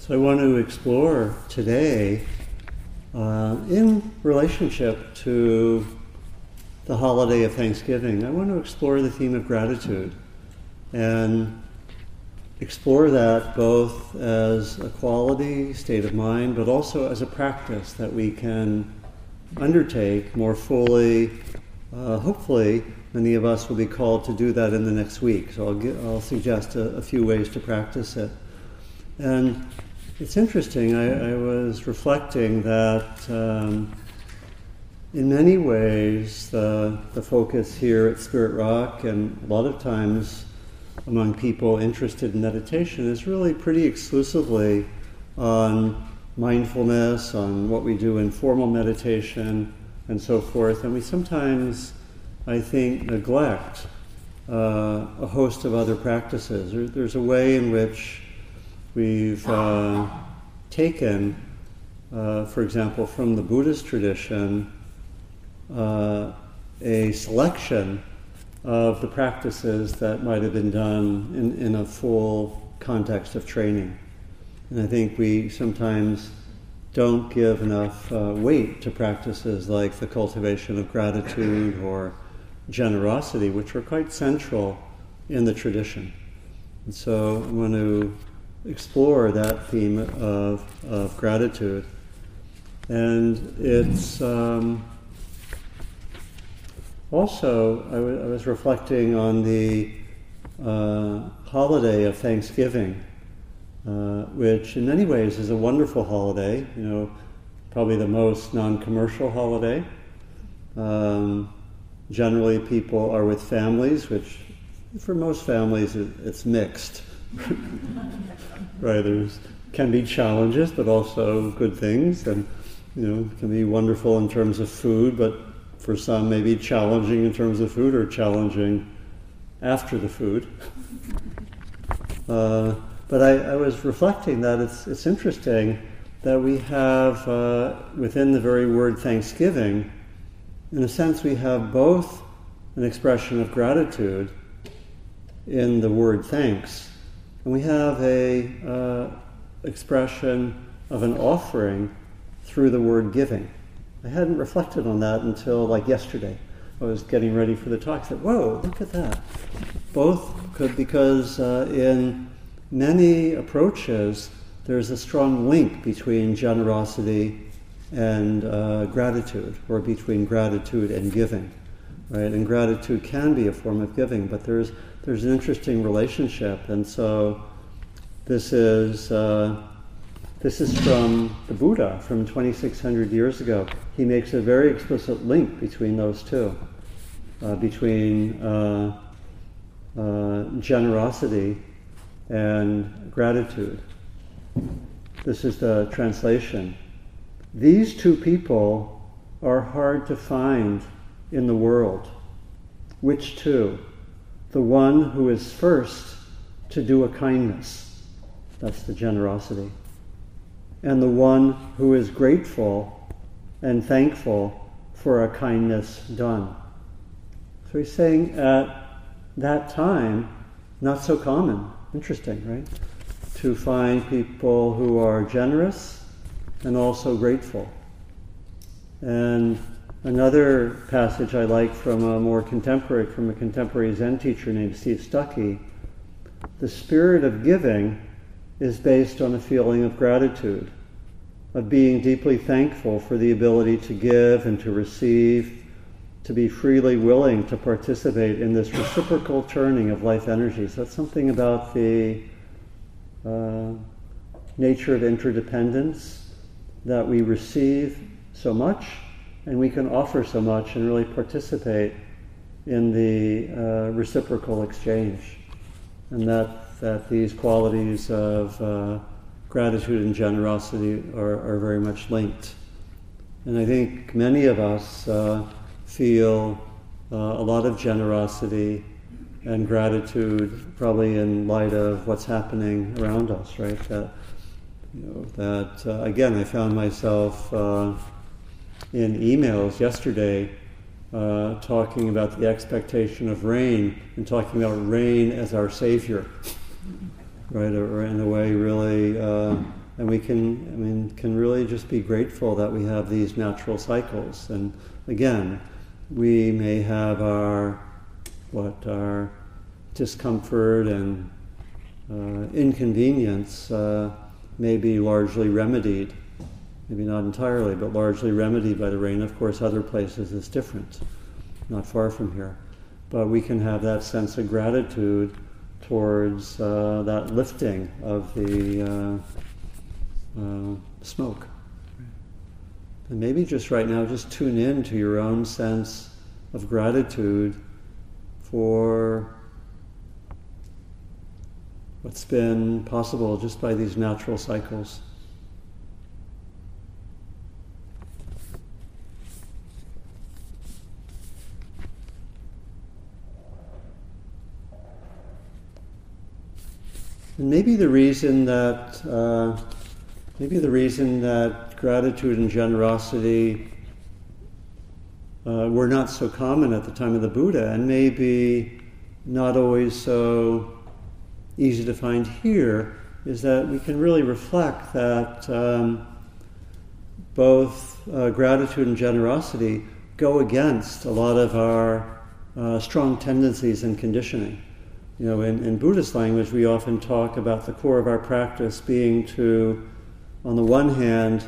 So I want to explore today, uh, in relationship to the holiday of Thanksgiving, I want to explore the theme of gratitude and explore that both as a quality, state of mind, but also as a practice that we can undertake more fully. Uh, hopefully, many of us will be called to do that in the next week. So I'll, get, I'll suggest a, a, few ways to practice it. And it's interesting, I, I was reflecting that um, in many ways the, the focus here at Spirit Rock and a lot of times among people interested in meditation is really pretty exclusively on mindfulness, on what we do in formal meditation, and so forth. And we sometimes, I think, neglect uh, a host of other practices. There, there's a way in which we've uh, taken, uh, for example, from the Buddhist tradition, uh, a selection of the practices that might have been done in, in a full context of training. And I think we sometimes don't give enough uh, weight to practices like the cultivation of gratitude or generosity, which are quite central in the tradition. And so I want to explore that theme of, of gratitude. And it's. Um, also, I, w- I was reflecting on the uh, holiday of Thanksgiving, uh, which in many ways is a wonderful holiday, you know, probably the most non commercial holiday. Um, generally, people are with families, which for most families it's mixed. right, there's can be challenges, but also good things, and you know, can be wonderful in terms of food, but for some maybe challenging in terms of food or challenging after the food. Uh, but I, I, was reflecting that it's, it's interesting that we have uh, within the very word thanksgiving, in a sense, we have both an expression of gratitude in the word thanks, and we have a uh, expression of an offering through the word giving. I hadn't reflected on that until like yesterday. I was getting ready for the talk. I said, "Whoa, look at that!" Both could because uh, in many approaches there's a strong link between generosity and uh, gratitude, or between gratitude and giving, right? And gratitude can be a form of giving, but there's there's an interesting relationship, and so this is. Uh, this is from the Buddha from 2600 years ago. He makes a very explicit link between those two, uh, between uh, uh, generosity and gratitude. This is the translation. These two people are hard to find in the world. Which two? The one who is first to do a kindness. That's the generosity and the one who is grateful and thankful for a kindness done. So he's saying at that time, not so common. Interesting, right? To find people who are generous and also grateful. And another passage I like from a more contemporary, from a contemporary Zen teacher named Steve Stucky, the spirit of giving is based on a feeling of gratitude, of being deeply thankful for the ability to give and to receive, to be freely willing to participate in this reciprocal turning of life energy. So it's something about the uh, nature of interdependence that we receive so much and we can offer so much and really participate in the uh, reciprocal exchange. And that that these qualities of uh, gratitude and generosity are, are, very much linked. And I think many of us uh, feel uh, a lot of generosity and gratitude, probably in light of what's happening around us, right? That, you know, that uh, again, I found myself uh, in emails yesterday uh, talking about the expectation of rain and talking about rain as our savior right? Or in a way, really, uh, and we can, I mean, can really just be grateful that we have these natural cycles. And again, we may have our what our discomfort and uh, inconvenience uh, may be largely remedied. Maybe not entirely, but largely remedied by the rain. Of course, other places is different, not far from here. But we can have that sense of gratitude towards uh, that lifting of the uh, uh, smoke. And maybe just right now, just tune in to your own sense of gratitude for what's been possible just by these natural cycles. And maybe the reason that uh, maybe the reason that gratitude and generosity uh, were not so common at the time of the Buddha, and maybe not always so easy to find here, is that we can really reflect that um, both uh, gratitude and generosity go against a lot of our uh, strong tendencies and conditioning. You know, in, in Buddhist language, we often talk about the core of our practice being to, on the one hand,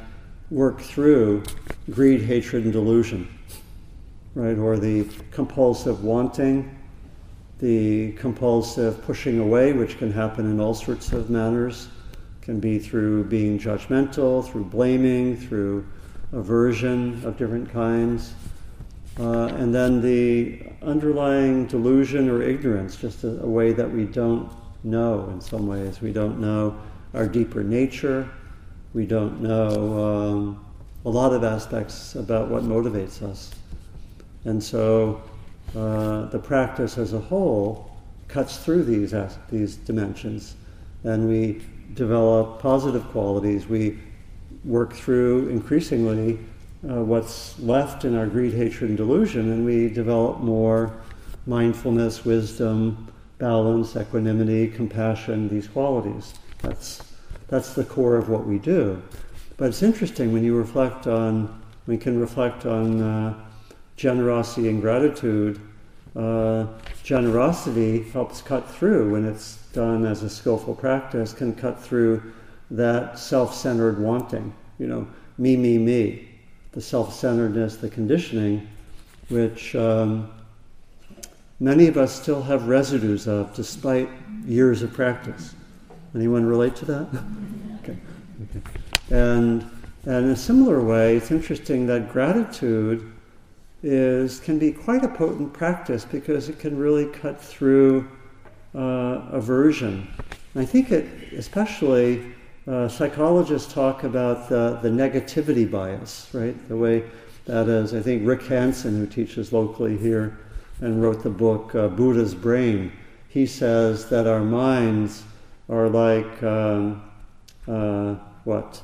work through greed, hatred, and delusion, right? Or the compulsive wanting, the compulsive pushing away, which can happen in all sorts of manners, can be through being judgmental, through blaming, through aversion of different kinds. Uh, and then the underlying delusion or ignorance, just a, a, way that we don't know in some ways. We don't know our deeper nature. We don't know um, a lot of aspects about what motivates us. And so uh, the practice as a whole cuts through these, these dimensions. And we develop positive qualities. We work through increasingly uh, what's left in our greed, hatred, and delusion, and we develop more mindfulness, wisdom, balance, equanimity, compassion, these qualities. That's, that's the core of what we do. But it's interesting when you reflect on, we can reflect on uh, generosity and gratitude. Uh, generosity helps cut through when it's done as a skillful practice, can cut through that self centered wanting. You know, me, me, me the self centeredness, the conditioning, which um, many of us still have residues of despite years of practice. Anyone relate to that? okay. okay. And, and in a similar way, it's interesting that gratitude is, can be quite a potent practice because it can really cut through uh, aversion. And I think it, especially uh, psychologists talk about the, the negativity bias, right? The way that is, I think Rick Hanson, who teaches locally here and wrote the book uh, Buddha's Brain, he says that our minds are like um, uh, what?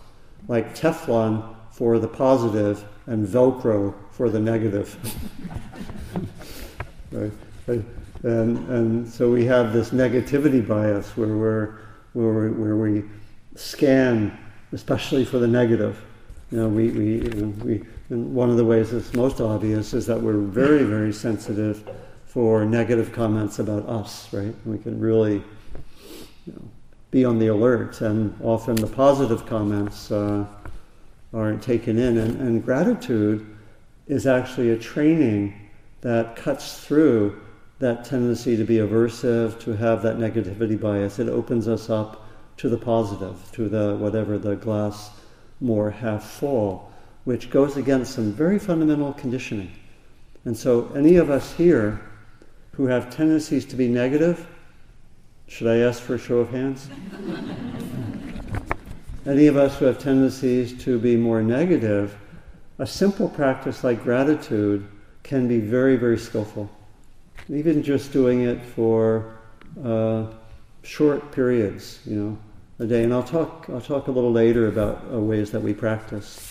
Like Teflon for the positive and Velcro for the negative. right? And, and so we have this negativity bias where, we're, where, we, where we scan, especially for the negative. You know, we, we, you know, we one of the ways that's most obvious is that we're very, very sensitive for negative comments about us, right? We can really you know, be on the alert, and often the positive comments uh, aren't taken in. And, and gratitude is actually a training that cuts through that tendency to be aversive, to have that negativity bias. It opens us up to the positive, to the whatever the glass more half full, which goes against some very fundamental conditioning. And so, any of us here who have tendencies to be negative, should I ask for a show of hands? any of us who have tendencies to be more negative, a simple practice like gratitude can be very, very skillful. Even just doing it for uh, short periods, you know, a day, and I'll talk, I'll talk a little later about uh, ways that we practice.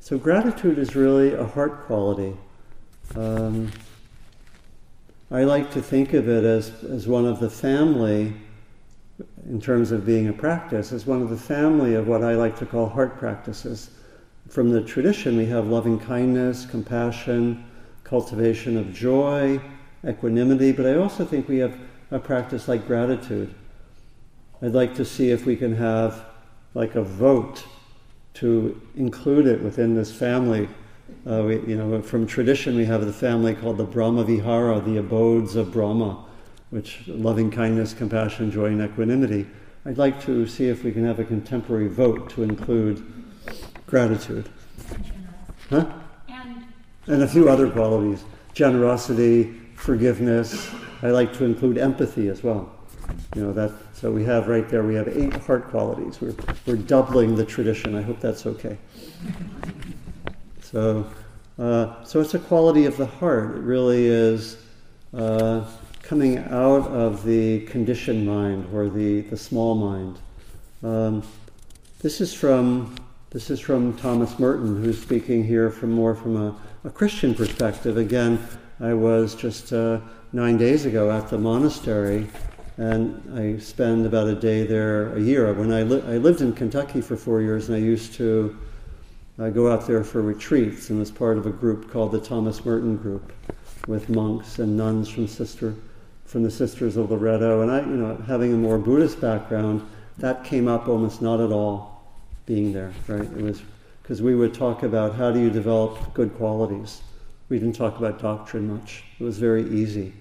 So, gratitude is really a heart quality. Um, I like to think of it as, as one of the family, in terms of being a practice, as one of the family of what I like to call heart practices. From the tradition, we have loving kindness, compassion, cultivation of joy, equanimity, but I also think we have a practice like gratitude. I'd like to see if we can have like a vote to include it within this family. Uh, we, you know, from tradition, we have the family called the Brahma Vihara, the abodes of Brahma, which loving kindness, compassion, joy, and equanimity. I'd like to see if we can have a contemporary vote to include gratitude. Huh? And, and a few other qualities generosity, forgiveness. I like to include empathy as well. You know, that so we have right there, we have eight heart qualities. We're, we're doubling the tradition. I hope that's okay. So, uh, so it's a quality of the heart. It really is uh, coming out of the conditioned mind or the, the small mind. Um, this is from this is from Thomas Merton, who's speaking here from more from a, a Christian perspective. Again, I was just uh, nine days ago at the monastery and I spend about a day there a year. When I, li- I lived in Kentucky for four years, and I used to uh, go out there for retreats, and was part of a group called the Thomas Merton Group, with monks and nuns from sister from the Sisters of Loretto. And I, you know, having a more Buddhist background, that came up almost not at all being there. Right? It was because we would talk about how do you develop good qualities. We didn't talk about doctrine much. It was very easy.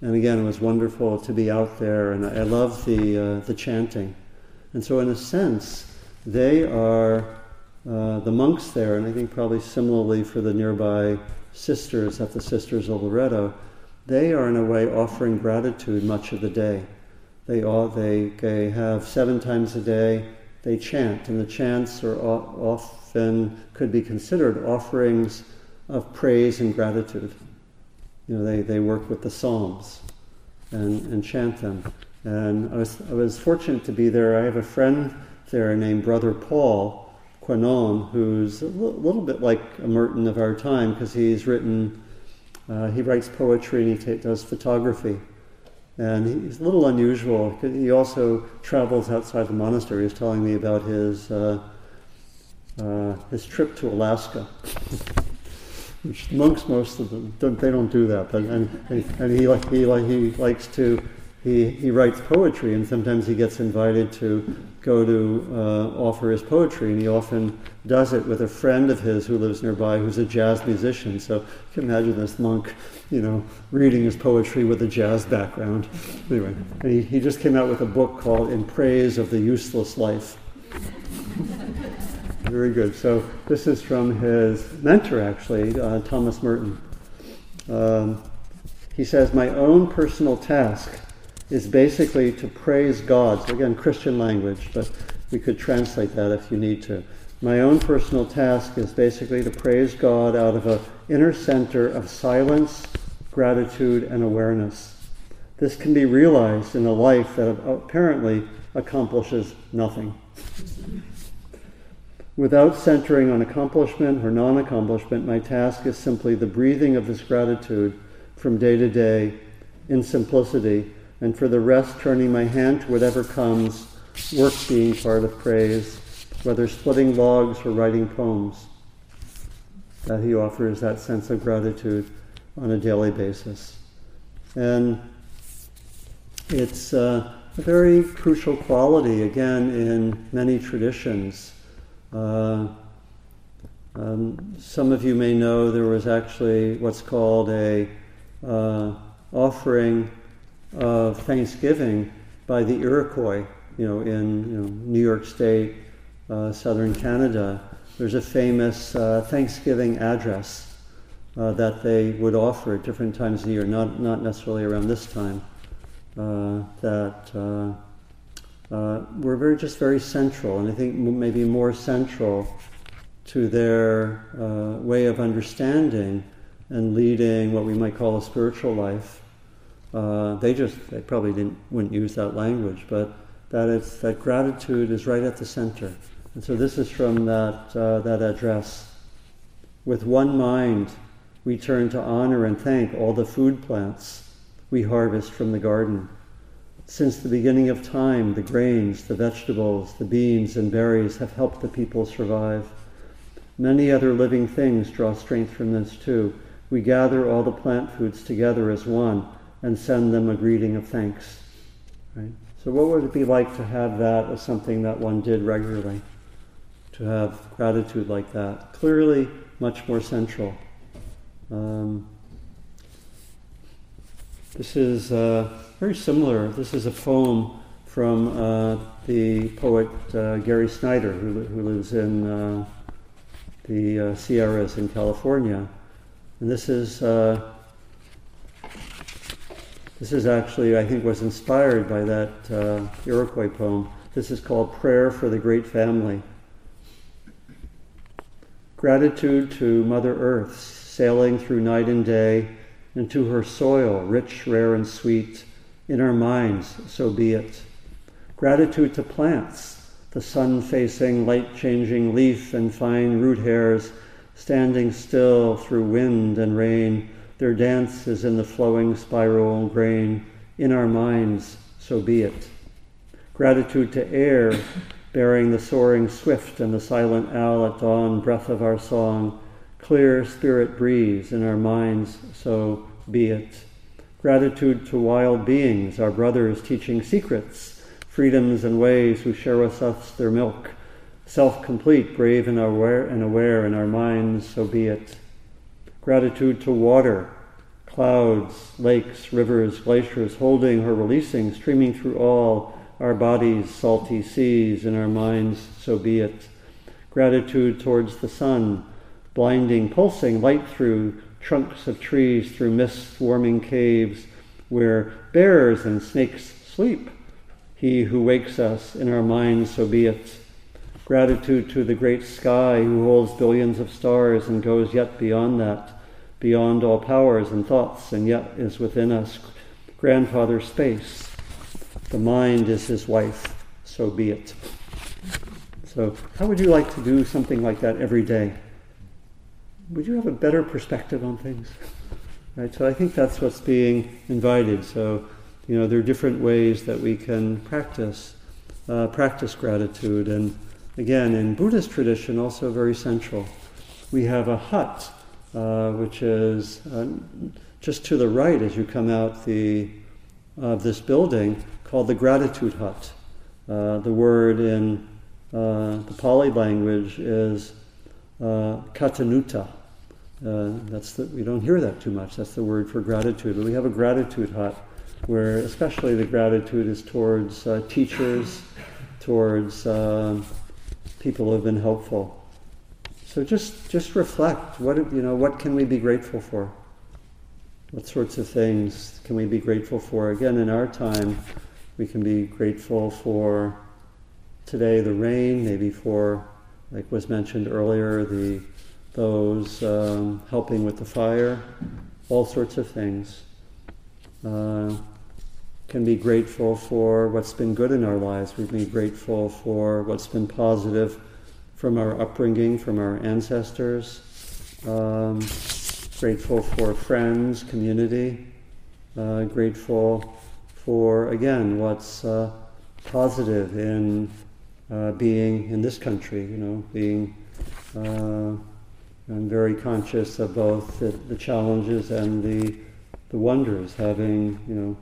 And again, it was wonderful to be out there, and I love the, uh, the chanting. And so, in a sense, they are uh, the monks there, and I think probably similarly for the nearby sisters at the Sisters of Loretto, they are in a way offering gratitude much of the day. They, all, they, they have seven times a day, they chant, and the chants are often could be considered offerings of praise and gratitude you know, they, they work with the Psalms and, and chant them. And I was, I was fortunate to be there. I have a friend there named Brother Paul Quenon, who's a l- little bit like a Merton of our time because he's written, uh, he writes poetry and he t- does photography. And he's a little unusual. He also travels outside the monastery. He's telling me about his, uh, uh, his trip to Alaska. which monks most of them don't, they don't do that. But and, and he like he like he likes to he he writes poetry, and sometimes he gets invited to go to uh, offer his poetry, and he often does it with a friend of his who lives nearby, who's a jazz musician. So you can imagine this monk, you know, reading his poetry with a jazz background. Anyway, and he, he just came out with a book called "In Praise of the Useless Life." Very good. So this is from his mentor, actually, uh, Thomas Merton. Um, he says, My own personal task is basically to praise God. So again, Christian language, but we could translate that if you need to. My own personal task is basically to praise God out of an inner center of silence, gratitude, and awareness. This can be realized in a life that apparently accomplishes nothing. Without centering on accomplishment or non accomplishment, my task is simply the breathing of this gratitude from day to day in simplicity, and for the rest, turning my hand to whatever comes, work being part of praise, whether splitting logs or writing poems. That he offers that sense of gratitude on a daily basis. And it's uh, a very crucial quality, again, in many traditions. Uh, um, some of you may know there was actually what's called a uh, offering of Thanksgiving by the Iroquois, you know, in you know, New York State, uh, southern Canada. There's a famous uh, Thanksgiving address uh, that they would offer at different times of the year, not, not necessarily around this time, uh, that uh, were very just very central, and I think maybe more central to their uh, way of understanding and leading what we might call a spiritual life. Uh, they just they probably didn't wouldn't use that language, but that it's that gratitude is right at the center. And so this is from that uh, that address. With one mind, we turn to honor and thank all the food plants we harvest from the garden. Since the beginning of time, the grains, the vegetables, the beans, and berries have helped the people survive. Many other living things draw strength from this too. We gather all the plant foods together as one and send them a greeting of thanks. Right? So, what would it be like to have that as something that one did regularly? To have gratitude like that? Clearly, much more central. Um, this is uh, very similar. This is a poem from uh, the poet uh, Gary Snyder, who, who lives in uh, the uh, Sierras in California. And this is uh, this is actually, I think, was inspired by that uh, Iroquois poem. This is called Prayer for the Great Family. Gratitude to Mother Earth, sailing through night and day, and to her soil, rich, rare, and sweet, in our minds, so be it. Gratitude to plants, the sun facing, light changing leaf and fine root hairs, standing still through wind and rain their dance is in the flowing spiral grain. In our minds, so be it. Gratitude to air, bearing the soaring swift and the silent owl at dawn, breath of our song. Clear spirit breeze in our minds, so be it. Gratitude to wild beings, our brothers teaching secrets, freedoms and ways who share with us their milk. Self complete, brave and aware, and aware in our minds, so be it gratitude to water, clouds, lakes, rivers, glaciers, holding or releasing, streaming through all our bodies, salty seas, in our minds, so be it. Gratitude towards the sun, blinding, pulsing light through trunks of trees, through mist warming caves, where bears and snakes sleep. He who wakes us in our minds, so be it. Gratitude to the great sky who holds billions of stars and goes yet beyond that beyond all powers and thoughts, and yet is within us. Grandfather space. The mind is his wife, so be it. So, how would you like to do something like that every day? Would you have a better perspective on things? Right? So, I think that's what's being invited. So, you know, there are different ways that we can practice uh, practice gratitude, and again, in Buddhist tradition, also very central. We have a hut uh, which is uh, just to the right as you come out the, of this building, called the Gratitude Hut. Uh, the word in uh, the Pali language is uh, katanuta. that's the, we don't hear that too much. That's the word for gratitude. But we have a gratitude hut where, especially, the gratitude is towards teachers, towards people who have been helpful. So just just reflect. What you know? What can we be grateful for? What sorts of things can we be grateful for? Again, in our time, we can be grateful for today the rain, maybe for, like was mentioned earlier, the those um, helping with the fire, all sorts of things. Uh, can be grateful for what's been good in our lives. We can be grateful for what's been positive from our upbringing, from our ancestors. Um, grateful for friends, community. Uh, grateful for, again, what's uh, positive in uh, being in this country, you know, being. Uh, I'm very conscious of both the, the challenges and the, the wonders, having, you know,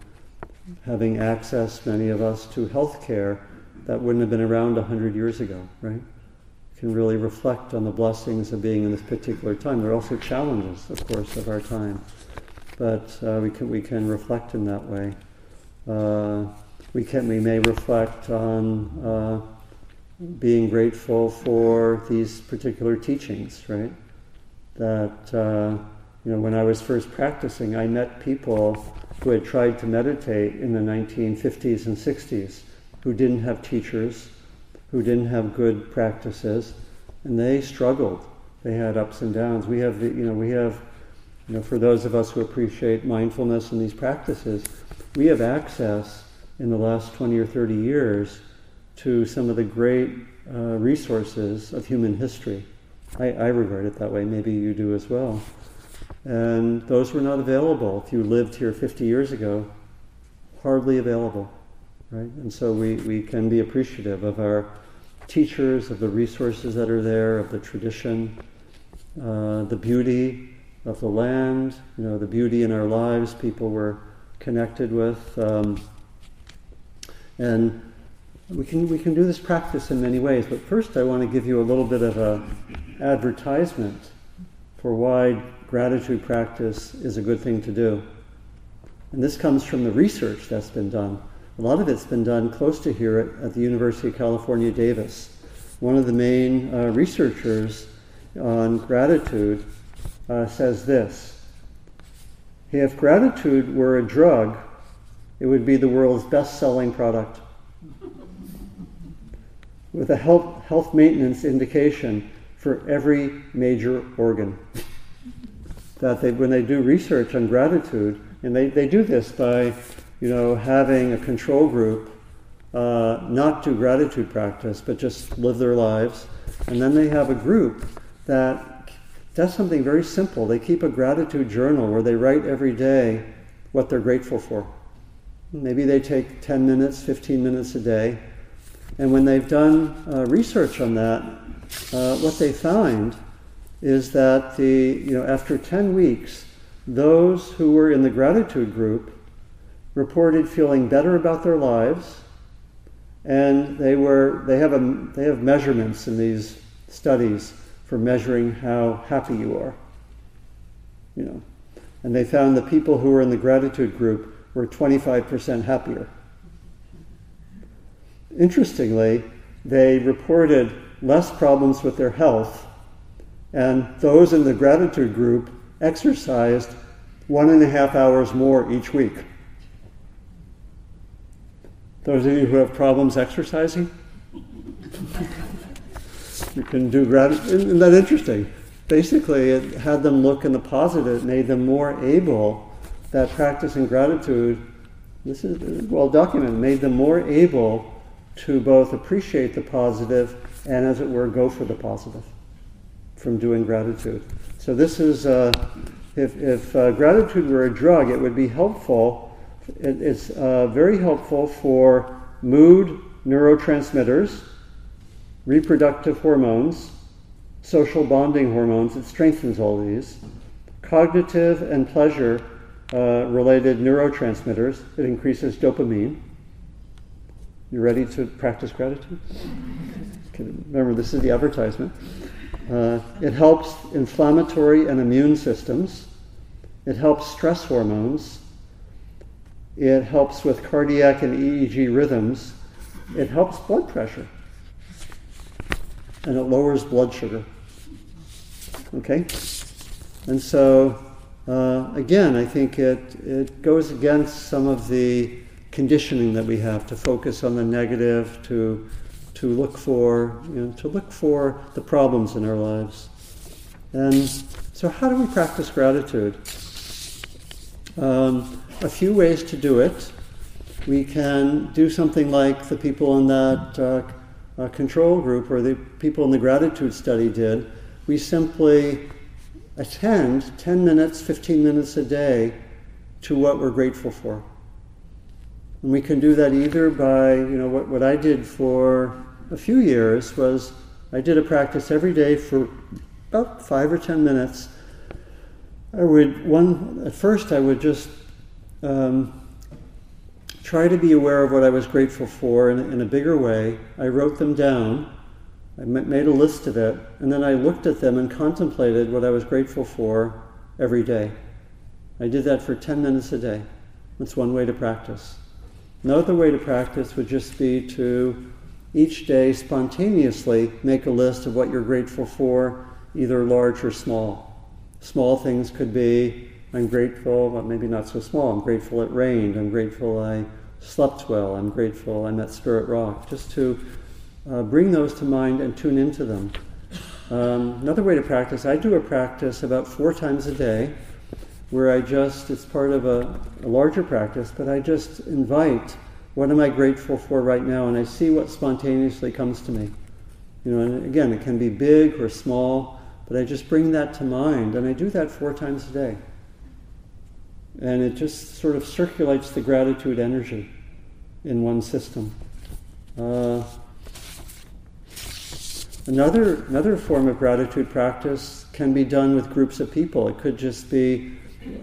having access, many of us, to health care that wouldn't have been around 100 years ago, right? Can really reflect on the blessings of being in this particular time. There are also challenges, of course, of our time, but uh, we can we can reflect in that way. Uh, we can we may reflect on uh, being grateful for these particular teachings, right? That uh, you know, when I was first practicing, I met people who had tried to meditate in the 1950s and 60s who didn't have teachers who didn't have good practices, and they struggled. They had ups and downs. We have, the, you know, we have, you know, for those of us who appreciate mindfulness and these practices, we have access in the last 20 or 30 years to some of the great uh, resources of human history. I, I regard it that way. Maybe you do as well. And those were not available if you lived here 50 years ago, hardly available, right? And so we, we can be appreciative of our teachers, of the resources that are there, of the tradition, uh, the beauty of the land, you know, the beauty in our lives people were connected with. Um, and we can, we can do this practice in many ways, but first I want to give you a little bit of a advertisement for why gratitude practice is a good thing to do. And this comes from the research that's been done. A lot of it's been done close to here at, at the University of California, Davis. One of the main uh, researchers on gratitude uh, says this If gratitude were a drug, it would be the world's best selling product. With a health, health maintenance indication for every major organ. that they, when they do research on gratitude, and they, they do this by, you know, having a control group uh, not do gratitude practice, but just live their lives. And then they have a group that does something very simple. They keep a gratitude journal where they write every day what they're grateful for. Maybe they take 10 minutes, 15 minutes a day. And when they've done uh, research on that, uh, what they find is that the, you know, after 10 weeks, those who were in the gratitude group reported feeling better about their lives, and they were they have a they have measurements in these studies for measuring how happy you are. You know, and they found the people who were in the gratitude group were 25% happier. Interestingly, they reported less problems with their health, and those in the gratitude group exercised one and a half hours more each week. Those of you who have problems exercising, you can do gratitude. Isn't that interesting? Basically, it had them look in the positive, made them more able, that practicing gratitude, this is well documented, made them more able to both appreciate the positive and, as it were, go for the positive from doing gratitude. So, this is, uh, if, if uh, gratitude were a drug, it would be helpful it's uh, very helpful for mood neurotransmitters, reproductive hormones, social bonding hormones. It strengthens all these. Cognitive and pleasure uh, related neurotransmitters. It increases dopamine. You ready to practice gratitude? Remember, this is the advertisement. Uh, it helps inflammatory and immune systems. It helps stress hormones. It helps with cardiac and EEG rhythms. It helps blood pressure. And it lowers blood sugar. Okay? And so, uh, again, I think it, it goes against some of the conditioning that we have to focus on the negative, to, to look for, you know, to look for the problems in our lives. And so, how do we practice gratitude? Um, a few ways to do it. We can do something like the people in that uh, uh, control group or the people in the gratitude study did. We simply attend 10 minutes, 15 minutes a day to what we're grateful for. And we can do that either by, you know, what, what I did for a few years was I did a practice every day for about five or 10 minutes. I would, one, at first I would just um, try to be aware of what I was grateful for in, in a bigger way. I wrote them down. I made a list of it, and then I looked at them and contemplated what I was grateful for every day. I did that for 10 minutes a day. That's one way to practice. Another way to practice would just be to each day spontaneously make a list of what you're grateful for, either large or small. Small things could be I'm grateful, but maybe not so small. I'm grateful it rained. I'm grateful I slept well. I'm grateful I met Spirit Rock. Just to uh, bring those to mind and tune into them. Um, another way to practice, I do a practice about four times a day where I just, it's part of a, a larger practice, but I just invite what am I grateful for right now, and I see what spontaneously comes to me. You know, and again, it can be big or small. but I just bring that to mind, and I do that four times a day. And it just sort of circulates the gratitude energy in one system. Uh, another, another form of gratitude practice can be done with groups of people. It could just be,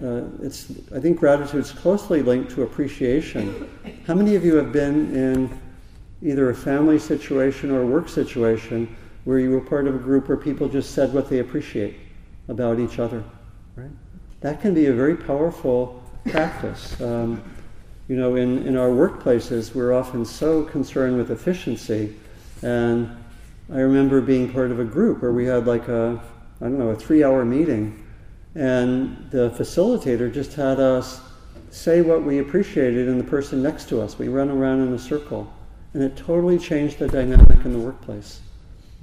uh, it's, I think gratitude is closely linked to appreciation. How many of you have been in either a family situation or a work situation where you were part of a group where people just said what they appreciate about each other? Right? That can be a very powerful practice. Um, you know, in, in our workplaces, we're often so concerned with efficiency. And I remember being part of a group where we had like a, I don't know, a three hour meeting. And the facilitator just had us say what we appreciated in the person next to us. We run around in a circle. And it totally changed the dynamic in the workplace,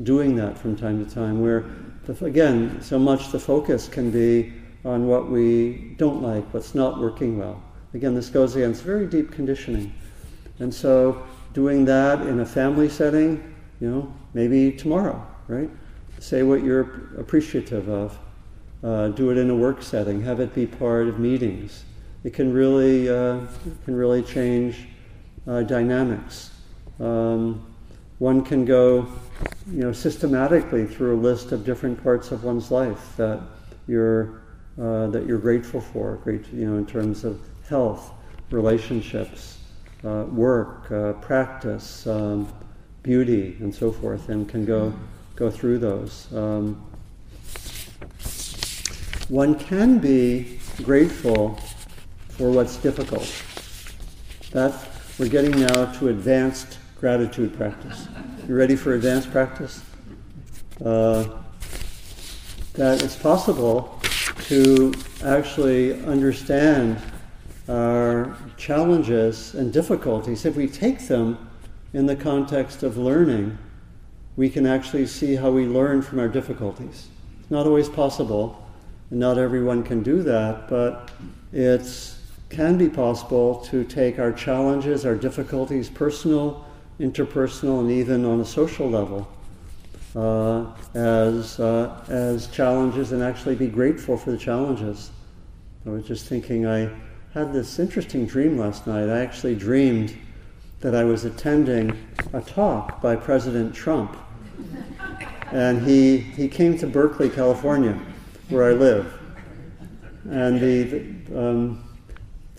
doing that from time to time, where, the, again, so much the focus can be on what we don't like, what's not working well. Again, this goes against very deep conditioning. And so doing that in a family setting, you know, maybe tomorrow, right? Say what you're appreciative of. Uh, do it in a work setting. Have it be part of meetings. It can really uh, can really change uh, dynamics. Um, one can go, you know, systematically through a list of different parts of one's life that you're uh, that you're grateful for. Great, you know, in terms of health, relationships, uh, work, uh, practice, um, beauty, and so forth, and can go go through those. Um, one can be grateful for what's difficult. That we're getting now to advanced gratitude practice. You ready for advanced practice? Uh, that it's possible to actually understand our challenges and difficulties, if we take them in the context of learning, we can actually see how we learn from our difficulties. It's not always possible, and not everyone can do that, but it can be possible to take our challenges, our difficulties, personal, interpersonal, and even on a social level, uh, as, uh, as challenges and actually be grateful for the challenges. I was just thinking I had this interesting dream last night. I actually dreamed that I was attending a talk by President Trump. And he, he came to Berkeley, California, where I live. And the, the um,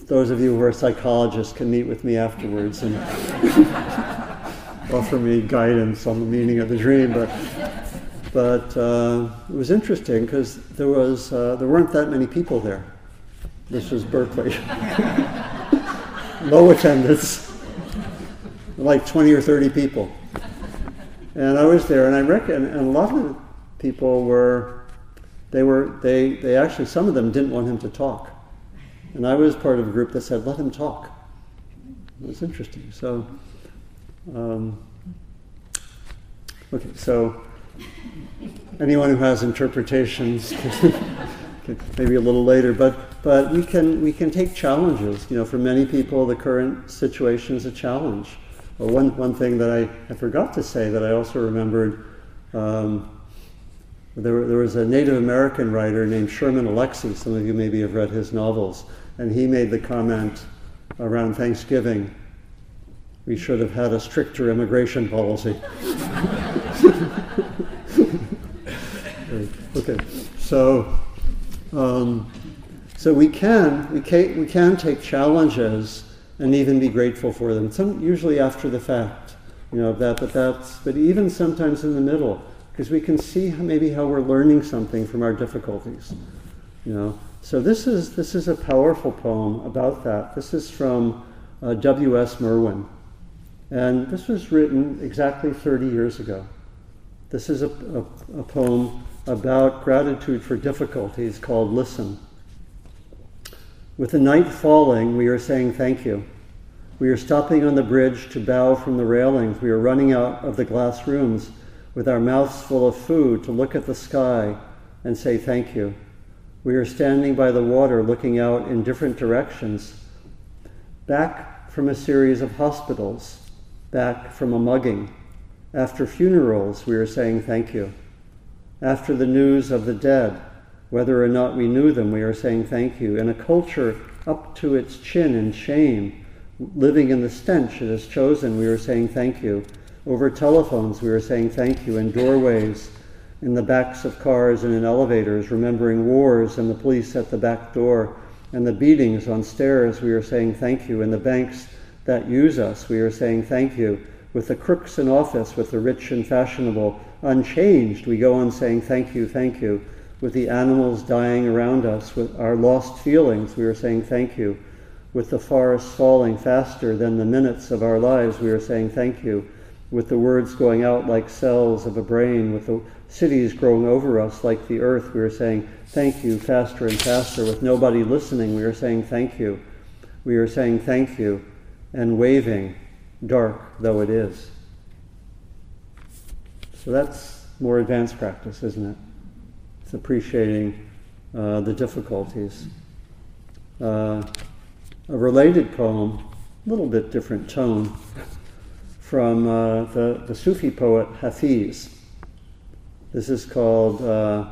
those of you who are psychologists can meet with me afterwards and offer me guidance on the meaning of the dream. But, but uh, it was interesting because there, was, uh, there weren't that many people there. This was Berkeley. Low attendance, like 20 or 30 people. And I was there, and I reckon, and a lot of people were, they were, they, they actually, some of them didn't want him to talk. And I was part of a group that said, let him talk. It was interesting. So, um, okay, so anyone who has interpretations, maybe a little later, but but we can, we can take challenges. You know, for many people, the current situation is a challenge. Well, one, one thing that I, I forgot to say that I also remembered um, there, there was a Native American writer named Sherman Alexie. Some of you maybe have read his novels. And he made the comment around Thanksgiving we should have had a stricter immigration policy. okay, so um, so we can, we can, we can take challenges and even be grateful for them. Some, usually after the fact, you know, that, but that's, but even sometimes in the middle, because we can see maybe how we're learning something from our difficulties, you know. So this is, this is a powerful poem about that. This is from uh, W.S. Merwin. And this was written exactly 30 years ago. This is a, a, a poem about gratitude for difficulties called Listen. With the night falling, we are saying thank you. We are stopping on the bridge to bow from the railings. We are running out of the glass rooms with our mouths full of food to look at the sky and say thank you. We are standing by the water looking out in different directions. Back from a series of hospitals, back from a mugging. After funerals, we are saying thank you. After the news of the dead, whether or not we knew them, we are saying thank you. In a culture up to its chin in shame, living in the stench it has chosen, we are saying thank you. Over telephones, we are saying thank you. In doorways, in the backs of cars and in elevators, remembering wars and the police at the back door and the beatings on stairs, we are saying thank you. In the banks that use us, we are saying thank you. With the crooks in office, with the rich and fashionable, unchanged, we go on saying thank you, thank you. With the animals dying around us, with our lost feelings, we are saying thank you. With the forests falling faster than the minutes of our lives, we are saying thank you. With the words going out like cells of a brain, with the cities growing over us like the earth, we are saying thank you faster and faster. With nobody listening, we are saying thank you. We are saying thank you and waving, dark though it is. So that's more advanced practice, isn't it? It's appreciating uh, the difficulties. Uh, a related poem, a little bit different tone, from uh, the, the Sufi poet Hafiz. This is called, uh,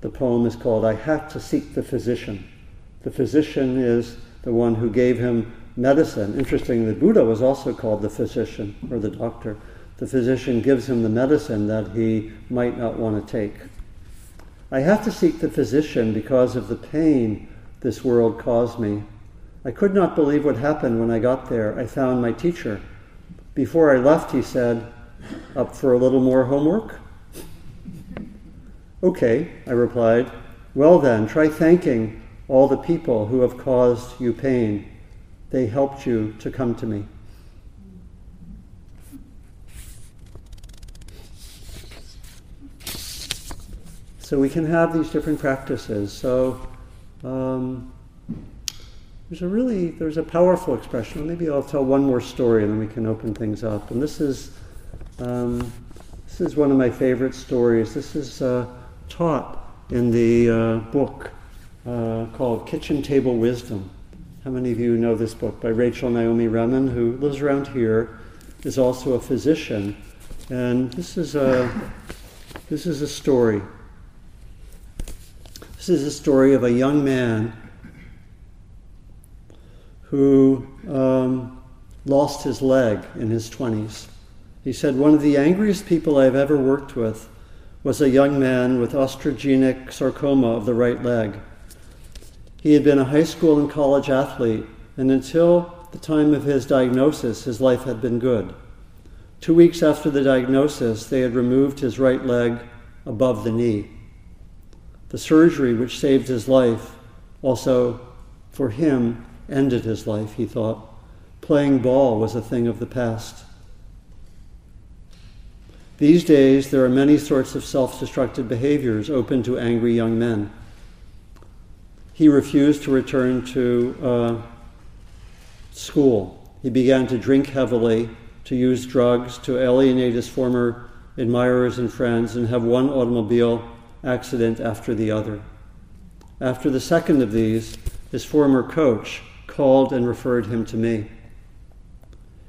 the poem is called I Have to Seek the Physician. The physician is the one who gave him medicine. Interesting, the Buddha was also called the physician or the doctor. The physician gives him the medicine that he might not want to take. I have to seek the physician because of the pain this world caused me. I could not believe what happened when I got there. I found my teacher. Before I left, he said, Up for a little more homework? Okay, I replied. Well, then, try thanking all the people who have caused you pain. They helped you to come to me. So we can have these different practices. So um, there's a really there's a powerful expression. Maybe I'll tell one more story and then we can open things up. And this is um, this is one of my favorite stories. This is uh, taught in the uh, book uh, called Kitchen Table Wisdom. How many of you know this book by Rachel Naomi Remen, who lives around here, is also a physician, and this is a this is a story. This is a story of a young man who um, lost his leg in his 20s. He said, One of the angriest people I've ever worked with was a young man with osteogenic sarcoma of the right leg. He had been a high school and college athlete, and until the time of his diagnosis, his life had been good. Two weeks after the diagnosis, they had removed his right leg above the knee. The surgery which saved his life also, for him, ended his life, he thought. Playing ball was a thing of the past. These days, there are many sorts of self destructive behaviors open to angry young men. He refused to return to uh, school. He began to drink heavily, to use drugs, to alienate his former admirers and friends, and have one automobile accident after the other. After the second of these, his former coach called and referred him to me.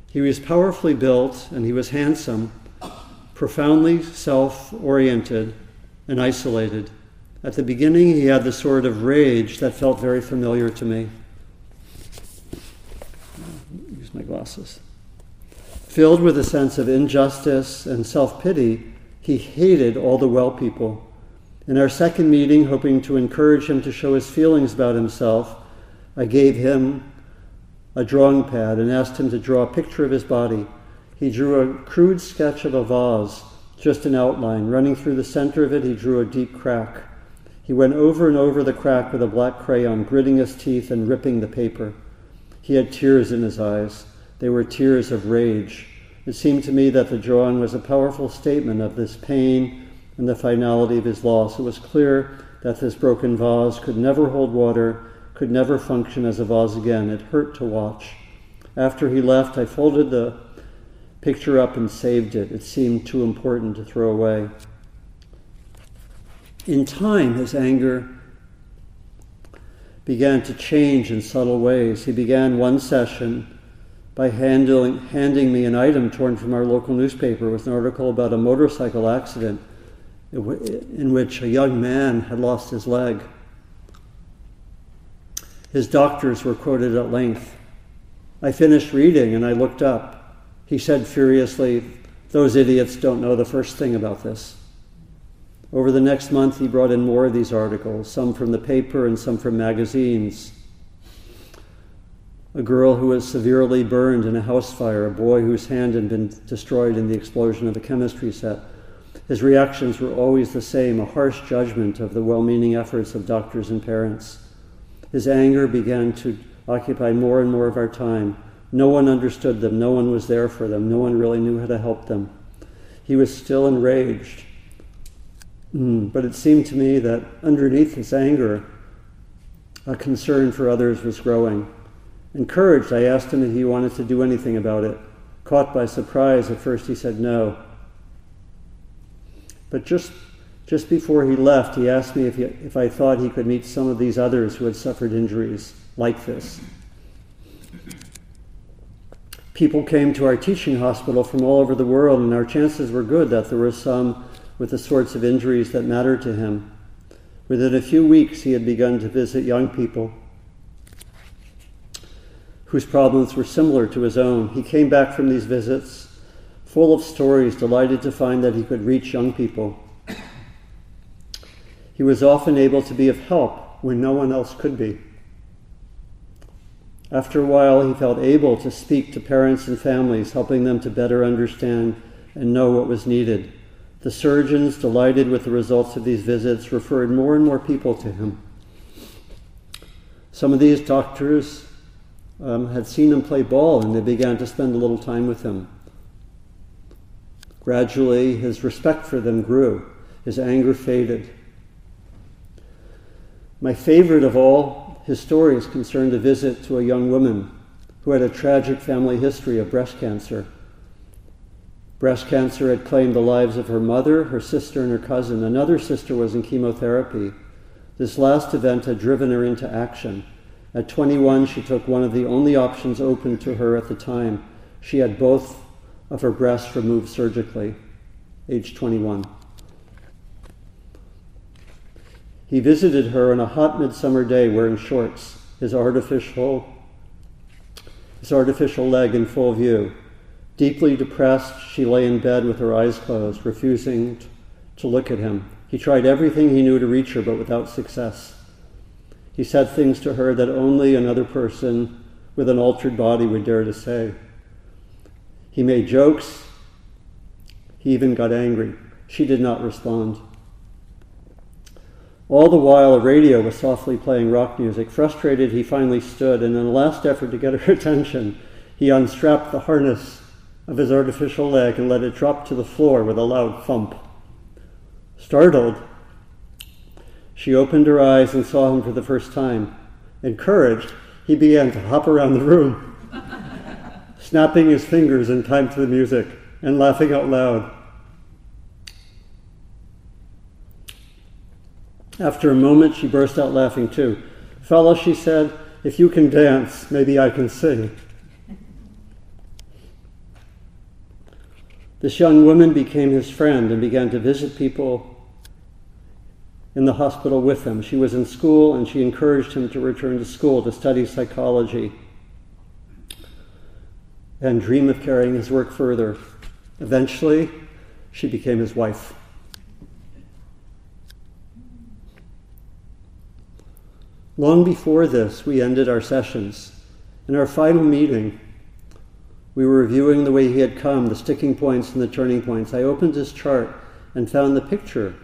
He was powerfully built and he was handsome, profoundly self oriented and isolated. At the beginning, he had the sort of rage that felt very familiar to me. Use my glasses. Filled with a sense of injustice and self pity, he hated all the well people in our second meeting, hoping to encourage him to show his feelings about himself, I gave him a drawing pad and asked him to draw a picture of his body. He drew a crude sketch of a vase, just an outline. Running through the center of it, he drew a deep crack. He went over and over the crack with a black crayon, gritting his teeth and ripping the paper. He had tears in his eyes. They were tears of rage. It seemed to me that the drawing was a powerful statement of this pain and the finality of his loss. It was clear that this broken vase could never hold water, could never function as a vase again. It hurt to watch. After he left, I folded the picture up and saved it. It seemed too important to throw away. In time, his anger began to change in subtle ways. He began one session by handling, handing me an item torn from our local newspaper with an article about a motorcycle accident in which a young man had lost his leg. His doctors were quoted at length. I finished reading and I looked up. He said furiously, Those idiots don't know the first thing about this. Over the next month, he brought in more of these articles, some from the paper and some from magazines. A girl who was severely burned in a house fire, a boy whose hand had been destroyed in the explosion of a chemistry set. His reactions were always the same a harsh judgment of the well meaning efforts of doctors and parents. His anger began to occupy more and more of our time. No one understood them, no one was there for them, no one really knew how to help them. He was still enraged. Mm, but it seemed to me that underneath his anger, a concern for others was growing. Encouraged, I asked him if he wanted to do anything about it. Caught by surprise, at first he said no. But just, just before he left, he asked me if, he, if I thought he could meet some of these others who had suffered injuries like this. People came to our teaching hospital from all over the world, and our chances were good that there were some with the sorts of injuries that mattered to him. Within a few weeks, he had begun to visit young people whose problems were similar to his own. He came back from these visits full of stories, delighted to find that he could reach young people. He was often able to be of help when no one else could be. After a while, he felt able to speak to parents and families, helping them to better understand and know what was needed. The surgeons, delighted with the results of these visits, referred more and more people to him. Some of these doctors um, had seen him play ball and they began to spend a little time with him. Gradually, his respect for them grew, his anger faded. My favorite of all his stories concerned a visit to a young woman who had a tragic family history of breast cancer. Breast cancer had claimed the lives of her mother, her sister, and her cousin. Another sister was in chemotherapy. This last event had driven her into action. At 21, she took one of the only options open to her at the time. She had both of her breasts removed surgically, age 21. He visited her on a hot midsummer day wearing shorts, his artificial, his artificial leg in full view. Deeply depressed, she lay in bed with her eyes closed, refusing to look at him. He tried everything he knew to reach her, but without success. He said things to her that only another person with an altered body would dare to say. He made jokes. He even got angry. She did not respond. All the while, a radio was softly playing rock music. Frustrated, he finally stood, and in a last effort to get her attention, he unstrapped the harness of his artificial leg and let it drop to the floor with a loud thump. Startled, she opened her eyes and saw him for the first time. Encouraged, he began to hop around the room, snapping his fingers in time to the music and laughing out loud. After a moment, she burst out laughing too. Fellow, she said, if you can dance, maybe I can sing. This young woman became his friend and began to visit people in the hospital with him. She was in school and she encouraged him to return to school to study psychology and dream of carrying his work further. Eventually, she became his wife. Long before this, we ended our sessions. In our final meeting, we were reviewing the way he had come, the sticking points and the turning points. I opened his chart and found the picture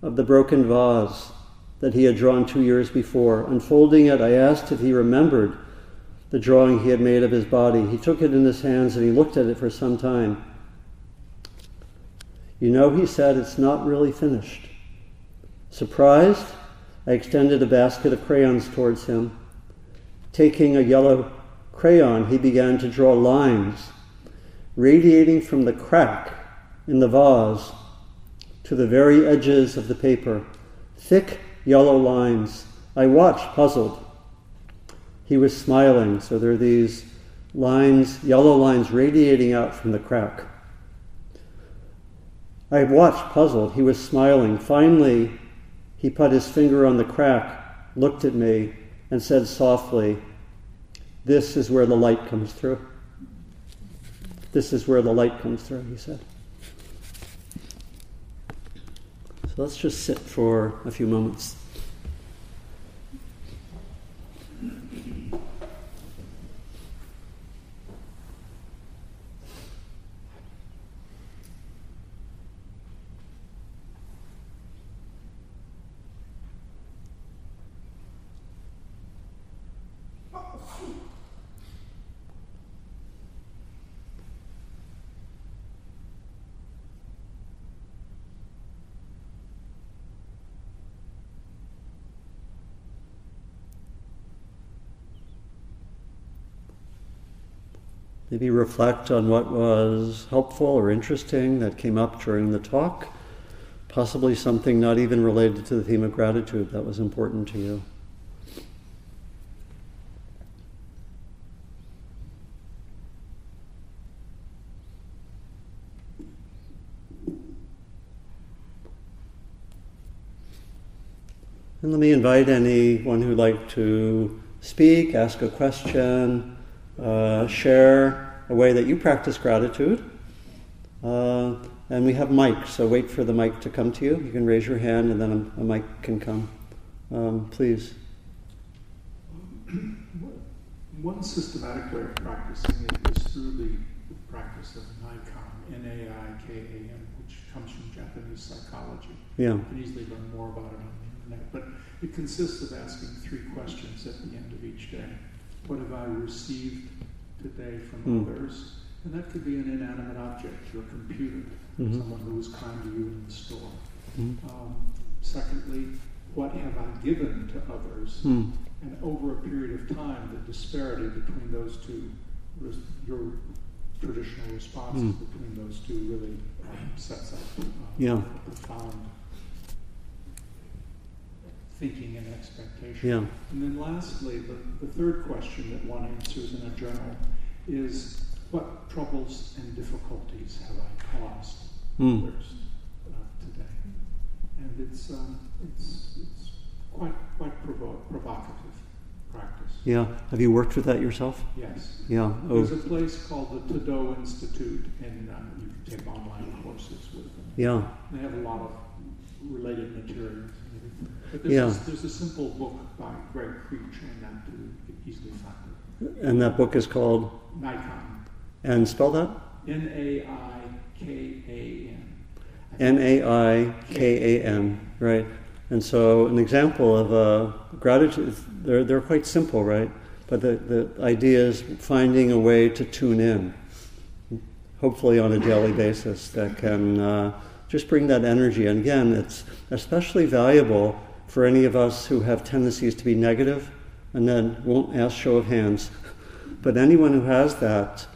of the broken vase that he had drawn two years before. Unfolding it, I asked if he remembered the drawing he had made of his body. He took it in his hands and he looked at it for some time. You know, he said, it's not really finished. Surprised, I extended a basket of crayons towards him. Taking a yellow crayon, he began to draw lines radiating from the crack in the vase to the very edges of the paper. Thick yellow lines. I watched, puzzled. He was smiling, so there are these lines, yellow lines radiating out from the crack. I watched, puzzled. He was smiling. Finally, he put his finger on the crack, looked at me, and said softly, This is where the light comes through. This is where the light comes through, he said. So let's just sit for a few moments. Maybe reflect on what was helpful or interesting that came up during the talk, possibly something not even related to the theme of gratitude that was important to you. And let me invite anyone who'd like to speak, ask a question, uh, share a way that you practice gratitude. Uh, and we have mics, so wait for the mic to come to you. You can raise your hand and then a, a mic can come. Um, please. One systematic way of practicing it is through the practice of Naikan, N-A-I-K-A-N, which comes from Japanese psychology. Yeah. You can easily learn more about it on the internet. But it consists of asking three questions at the end of each day. What have I received today from mm. others? And that could be an inanimate object, your computer, mm-hmm. someone who was kind to you in the store. Mm. Um, secondly, what have I given to others? Mm. And over a period of time, the disparity between those two, your traditional responses mm. between those two really um, sets up uh, yeah. a profound thinking and expectation. Yeah. And then lastly, the, the third question that one answers in a journal is what troubles and difficulties have I caused mm. others uh, today? And it's, um, it's, it's quite, quite provo- provocative practice. Yeah. Have you worked with that yourself? Yes. Yeah. Oh. There's a place called the ToDo Institute, and um, you can take online courses with them. Yeah. They have a lot of related materials. But there's, yeah. a, there's a simple book by Gregg Krech and that to easily find it. And that book is called? Naikan. And spell that? N A I K A N. N A I K A N, right. And so an example of uh, gratitude, they're, they're quite simple, right? But the, the idea is finding a way to tune in, hopefully on a daily basis, that can uh, just bring that energy. And again, it's especially valuable for any of us who have tendencies to be negative and then won't ask show of hands. But anyone who has that,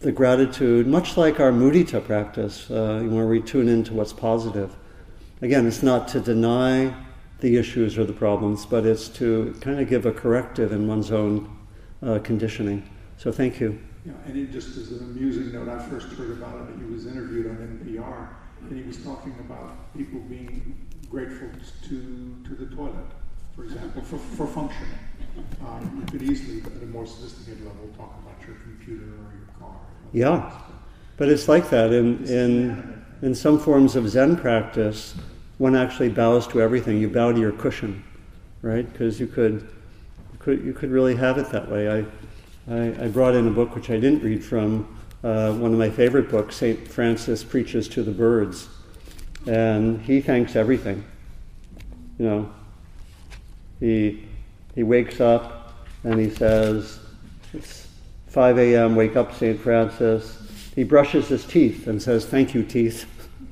the gratitude, much like our mudita practice, uh, where we tune into what's positive. Again, it's not to deny the issues or the problems, but it's to kind of give a corrective in one's own uh, conditioning. So thank you. Yeah, and it just as an amusing note, I first heard about it. He was interviewed on NPR, and he was talking about people being grateful to, to the toilet, for example, for, for functioning. Um, you could easily, at a more sophisticated level, talk about your computer or your car. Yeah, but it's like that in, in, in some forms of Zen practice. One actually bows to everything. You bow to your cushion, right? Because you could, you could, you could really have it that way. I, I, I brought in a book which I didn't read from uh, one of my favorite books, St. Francis Preaches to the Birds. And he thanks everything. You know, he, he wakes up and he says, It's 5 a.m., wake up, St. Francis. He brushes his teeth and says, Thank you, teeth.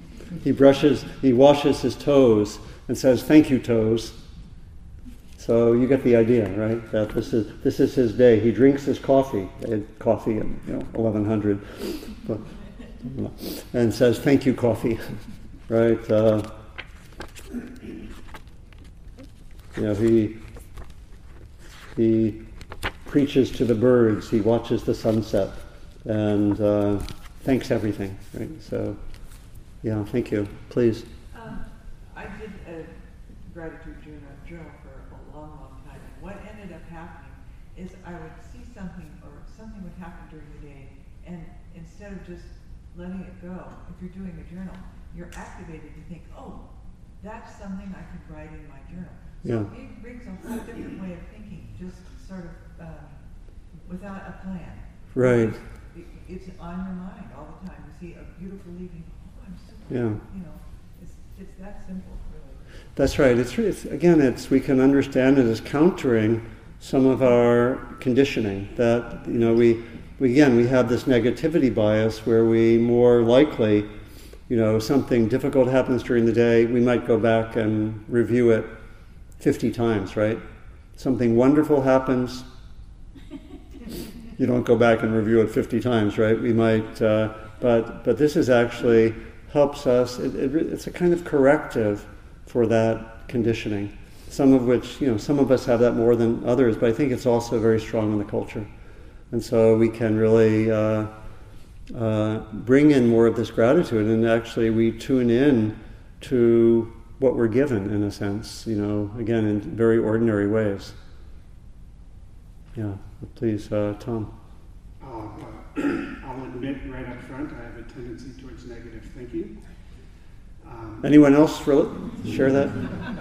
he brushes, he washes his toes and says, Thank you, toes. So you get the idea, right? That this is this is his day. He drinks his coffee, uh, coffee at you know, 1100, but, and says, "Thank you, coffee." right? Uh, you know, he he preaches to the birds. He watches the sunset, and uh, thanks everything. Right? So Yeah, thank you. Please. Um, I did a gratitude journal, for a long, long time, and what ended up happening is I would see something or something would happen during the day, and instead of just letting it go, if you're doing a journal, you're activated to think, oh, that's something I could write in my journal. So Yeah. it brings a whole different way of thinking, just sort of um, without a plan. Right. It, it's on your mind all the time. You see a beautiful leaf, and you go, oh, I'm so, Yeah. you know, it's, it's that simple, really. That's right. It's, it's again, it's we can understand it as countering some of our conditioning. That you know, we, we again we have this negativity bias where we more likely, you know, something difficult happens during the day, we might go back and review it fifty times, right? Something wonderful happens, you don't go back and review it 50 times, right? We might, uh, but but this is actually helps us. It, it, it's a kind of corrective for that conditioning. Some of which, you know, some of us have that more than others, but I think it's also very strong in the culture, and so we can really uh, uh, bring in more of this gratitude, and actually we tune in to what we're given in a sense, you know, again in very ordinary ways. Yeah, please, uh, Tom. I'll, uh, I'll admit right up front, I have a tendency towards negative thinking. Um, Anyone else share that?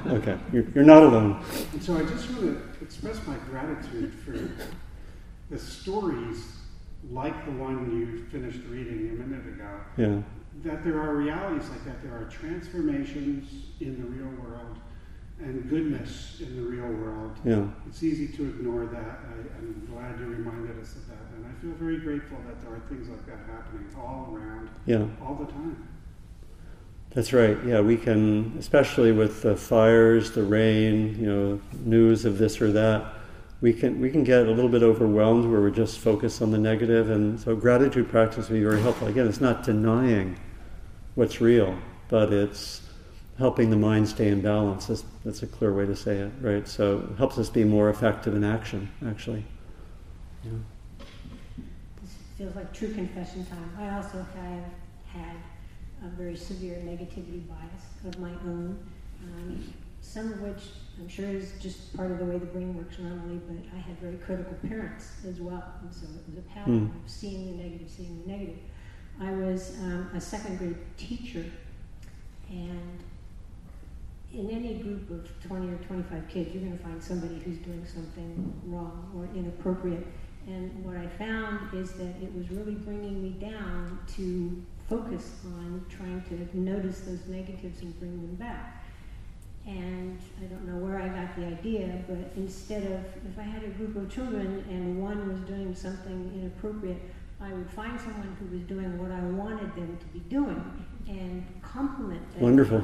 Okay, you're, you're not alone. and so I just want to express my gratitude for the stories like the one you finished reading a minute ago, Yeah, that there are realities like that. There are transformations in the real world and goodness in the real world. yeah, It's easy to ignore that. I, I'm glad you reminded us of that. And I feel very grateful that there are things like that happening all around, yeah. all the time. That's right. Yeah, we can, especially with the fires, the rain, you know, news of this or that, we can we can get a little bit overwhelmed where we're just focused on the negative, and so gratitude practice can be very helpful. Again, it's not denying what's real, but it's helping the mind stay in balance. That's, that's a clear way to say it, right? So it helps us be more effective in action, actually. Yeah. This feels like true confession time. I also have had a very severe negativity bias of my own, um, some of which I'm sure is just part of the way the brain works normally, but I had very critical parents as well. And so it was a pattern Hmm. of seeing the negative, seeing the negative. I was um, a second grade teacher, and in any group of 20 or 25 kids, you're going to find somebody who's doing something wrong or inappropriate. And what I found is that it was really bringing me down to focus on trying to notice those negatives and bring them back. And I don't know where I got the idea, but instead of, if I had a group of children and one was doing something inappropriate, I would find someone who was doing what I wanted them to be doing and compliment them. Wonderful.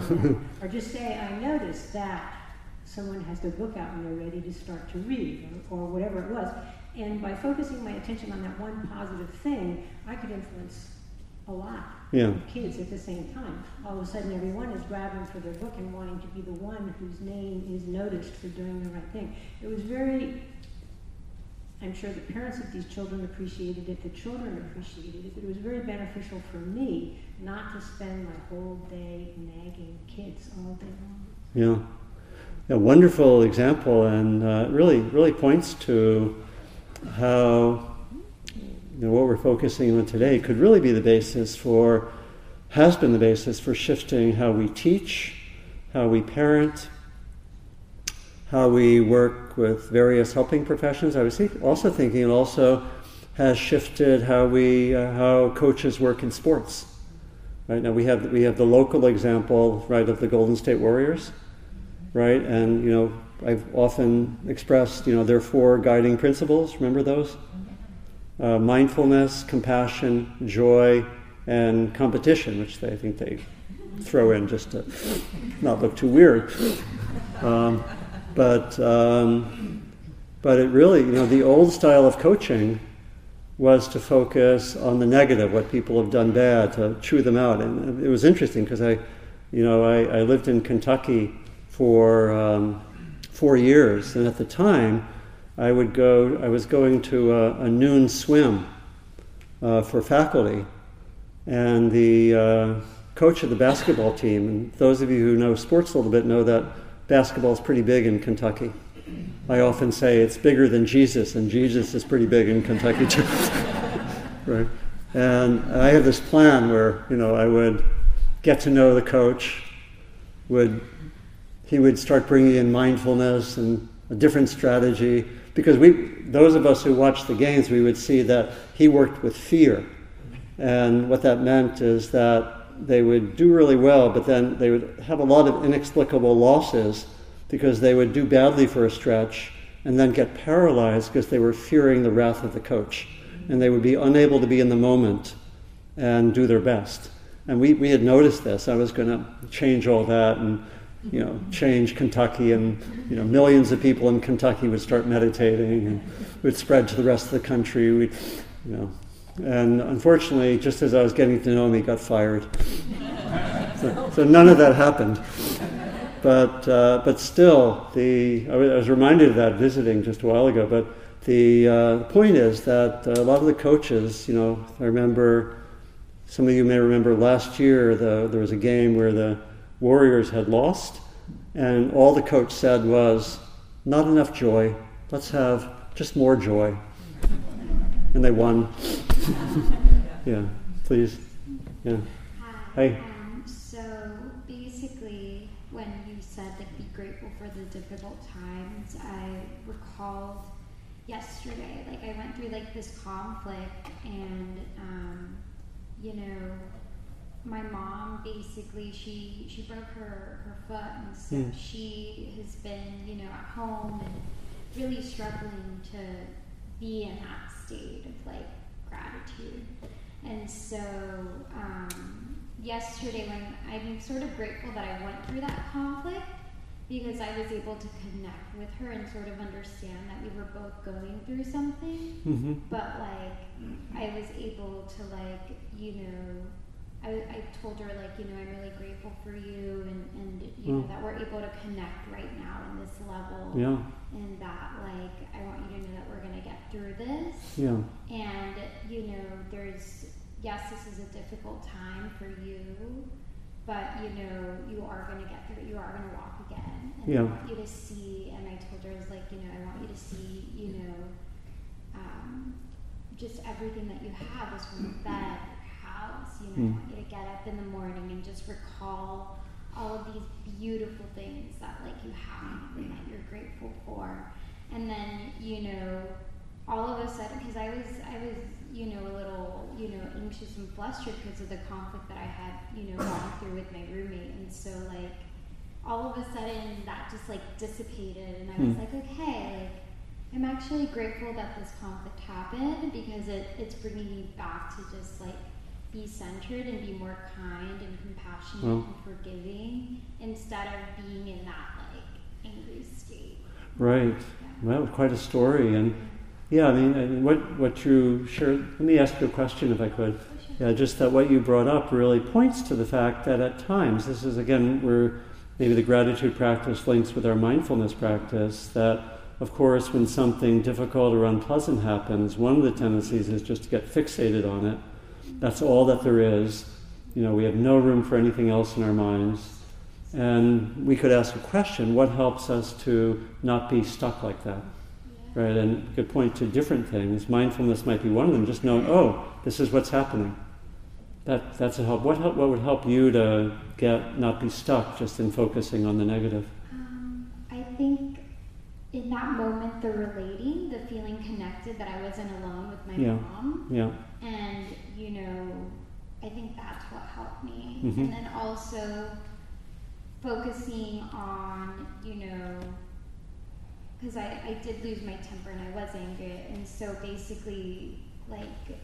or just say, I noticed that someone has their book out and they're ready to start to read, or, or whatever it was. And by focusing my attention on that one positive thing, I could influence a lot Yeah. of kids at the same time. All of a sudden, everyone is grabbing for their book and wanting to be the one whose name is noticed for doing the right thing. It was very I'm sure the parents of these children appreciated it, the children appreciated it, but it was very beneficial for me not to spend my whole day nagging kids all day long. Yeah, a wonderful example, and uh, really, really points to how you know what we're focusing on today could really be the basis for, has been the basis for shifting how we teach, how we parent, how we work with various helping professions. I was also thinking it also has shifted how we uh, how coaches work in sports. Right now we have we have the local example right of the Golden State Warriors, right? And you know I've often expressed you know their four guiding principles. Remember those? Uh, mindfulness, compassion, joy, and competition, which they I think they throw in just to not look too weird. Um, but um, but it really you know the old style of coaching was to focus on the negative, what people have done bad, to chew them out. And it was interesting because I, you know, I, I, lived in Kentucky for um, four years, and at the time, I would go. I was going to a, a noon swim uh, for faculty, and the uh, coach of the basketball team. And those of you who know sports a little bit know that basketball is pretty big in Kentucky. I often say it's bigger than Jesus, and Jesus is pretty big in Kentucky too. right? And I have this plan where you know I would get to know the coach, would he would start bringing in mindfulness and a different strategy because we those of us who watched the games we would see that he worked with fear. And what that meant is that they would do really well but then they would have a lot of inexplicable losses because they would do badly for a stretch and then get paralyzed because they were fearing the wrath of the coach. And they would be unable to be in the moment and do their best. And we, we had noticed this. I was going to change all that and you know, change Kentucky, and you know, millions of people in Kentucky would start meditating, and would spread to the rest of the country. We, you know, and unfortunately, just as I was getting to know him, he got fired. So, so none of that happened. But uh, but still, the I was reminded of that visiting just a while ago. But the uh, point is that a lot of the coaches, you know, I remember. Some of you may remember last year the, there was a game where the Warriors had lost, and all the coach said was, Not enough joy. Let's have just more joy. And they won. yeah, please. Yeah. Hi. Hey. Um, so basically, when you said to be grateful for the difficult times, I recalled yesterday, like I went through like this conflict, and um, you know, my mom basically she she broke her her foot and so Mm. she has been you know at home and really struggling to be in that state of like gratitude and so um, yesterday when i'm sort of grateful that i went through that conflict because i was able to connect with her and sort of understand that we were both going through something Mm-hmm. but like I was able to like you know I, I told her like you know I'm really grateful for you and and you know Mm. that we're able to connect right now in this level. Yeah, and that like I want you to know that we're gonna get through this. Yeah, and you know there's yes this is a difficult time for you but you know you are going to get through it you are going to walk again. And Yeah. i want you to see and i told her I was like you know i want you to see you know um, just everything that you have is from your bed you know Mm. i want you to get up in the morning and just recall all of these beautiful things that like you have and that you're grateful for and then you know all of a sudden because i was i was you know a little you know anxious and flustered because of the conflict that i had you know gone through with my roommate and so like all of a sudden that just like dissipated and i was Hmm. like okay like i'm actually grateful that this conflict happened because it, it's bringing me back to just like be centered and be more kind and compassionate Well- and forgiving instead of being in that like angry state right. yeah. Well, quite a story, and yeah, I mean, and what what you shared. Let me ask you a question, if I could. Oh, yeah, just that what you brought up really points to the fact that at times, this is again where maybe the gratitude practice links with our mindfulness practice, that of course, when something difficult or unpleasant happens, one of the tendencies is just to get fixated on it. That's all that there is. You know, we have no room for anything else in our minds. And we could ask a question what helps us to not be stuck like that? Right? And could point to different things. Mindfulness might be one of them. Just knowing, oh, this is what's happening. That that's a help. What help, what would help you to get not be stuck just in focusing on the negative? Um, I think in that moment, the relating, the feeling connected that I wasn't alone with my Yeah. mom, Yeah, and you know, I think that's what helped me. Mhm. And then also focusing on, you know, because I, I did lose my temper and I was angry, and so basically, like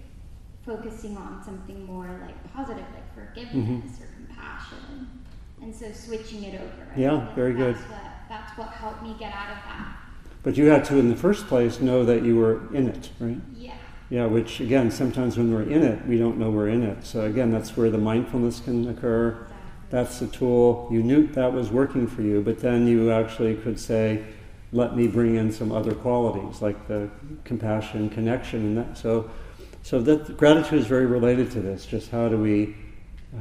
focusing on something more like positive, like forgiveness or compassion, and so switching it over. Yeah, very good. That's what, helped me get out of that. but you had to, in the first place, know that you were in it, right? Yeah. Yeah, which again, sometimes when we're in it, we don't know we're in it. So again, that's where the mindfulness can occur. Exactly. That's the tool. You knew that was working for you, but then you actually could say, let me bring in some other qualities like the compassion, connection, and that. So, so that gratitude is very related to this. Just how do we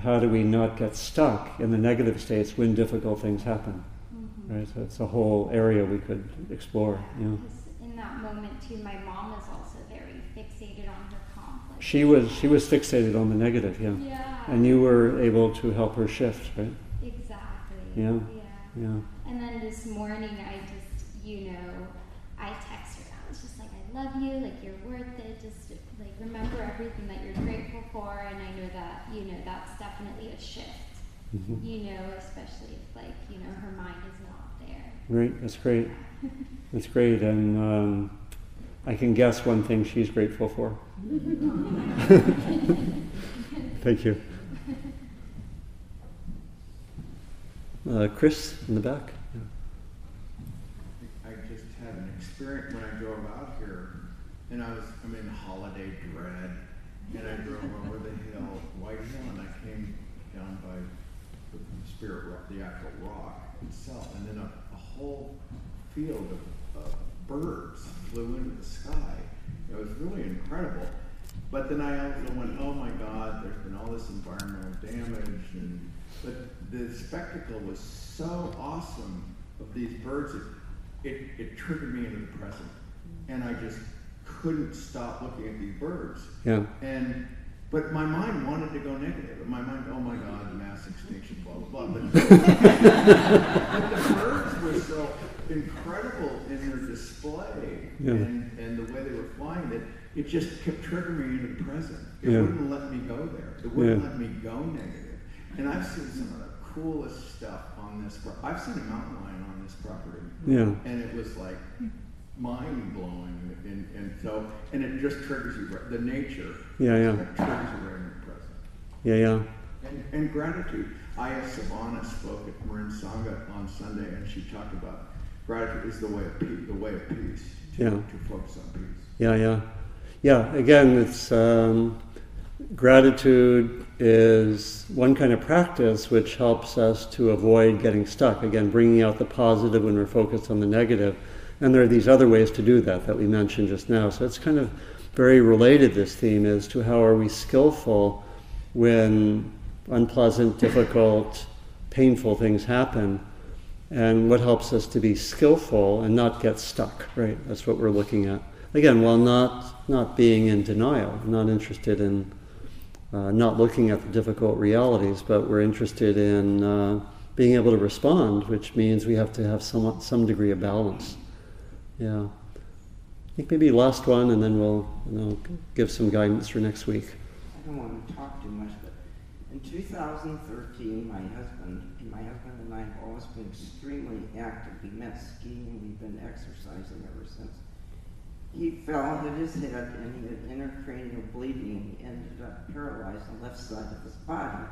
how do we not get stuck in the negative states when difficult things happen? Mm-hmm. Right. So it's a whole area we could explore. 'Cause in that moment too, my mom is also very fixated on her conflict. She was she was fixated on the negative. Yeah. Yeah. And you were able to help her shift. Right. Exactly. Yeah. Yeah. Yeah. And then this morning, I just, you know, I text her. I was just like, I love you. Like you're worth it. Just like remember everything that you're grateful for. And I know that you know that's definitely a shift. Mhm. You know, especially if like you know her mind is. Great. That's great. That's great. And um, I can guess one thing she's grateful for. Thank you. Uh, Chris in the back. I just had an experience when I drove out here, and I was I'm in holiday dread, and I drove over the hill, White Hill, and I came down by the Spirit Rock, the actual rock itself, and then a whole field of, of birds flew into the sky. It was really incredible. But then I also went, oh my God, there's been all this environmental damage, and but the spectacle was so awesome of these birds. It, it, it triggered me into the present, and I just couldn't stop looking at these birds. Yeah. And but my mind wanted to go negative. My mind, oh my God, mass extinction, blah blah blah. But, but the birds were so incredible in their display Yeah. and, and the way they were flying that it just kept triggering me into the present. It Yeah. wouldn't let me go there. It wouldn't Yeah. let me go negative. And I've seen some of the coolest stuff on this. Pro- I've seen a mountain lion on this property Yeah. and it was like hmm, mind blowing, and, and so and it just triggers you. The nature, Yeah, yeah. triggers you right in the present. Yeah. Yeah. And, and gratitude. Aya Savannah spoke at Marin Sangha on Sunday, and she talked about gratitude is the way of peace. The way of peace. To, Yeah. to focus on peace. Yeah, yeah, yeah. Again, it's um, gratitude is one kind of practice which helps us to avoid getting stuck. Again, bringing out the positive when we're focused on the negative, and there are these other ways to do that that we mentioned just now. So it's kind of very related. This theme is to how are we skillful when unpleasant, difficult, painful things happen and what helps us to be skillful and not get stuck right that's what we're looking at again while not not being in denial not interested in uh, not looking at the difficult realities but we're interested in uh, being able to respond which means we have to have some some degree of balance yeah I think maybe last one and then we'll you know, give some guidance for next week I don't want to talk too much, but in 2013, my husband, my husband and I have always been extremely active. We met skiing we've been exercising ever since. He fell, hit his head, and he had intracranial bleeding. He ended up paralyzed on the left side of his body.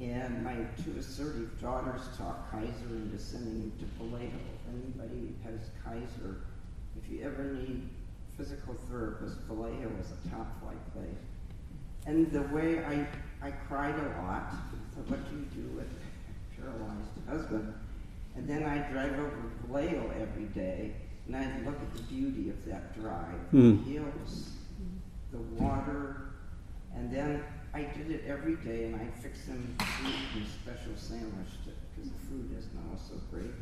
And my two assertive daughters taught Kaiser into sending him to Vallejo. If anybody has Kaiser, if you ever need physical therapist, Vallejo is a top flight place. And the way I, I cried a lot, so what do you do with a paralyzed husband? And then I drive over to Vallejo every day, and I look at the beauty of that drive, Mm. the hills, the water, and then I did it every day, and I fixed him food and a special sandwich because the food is now so great.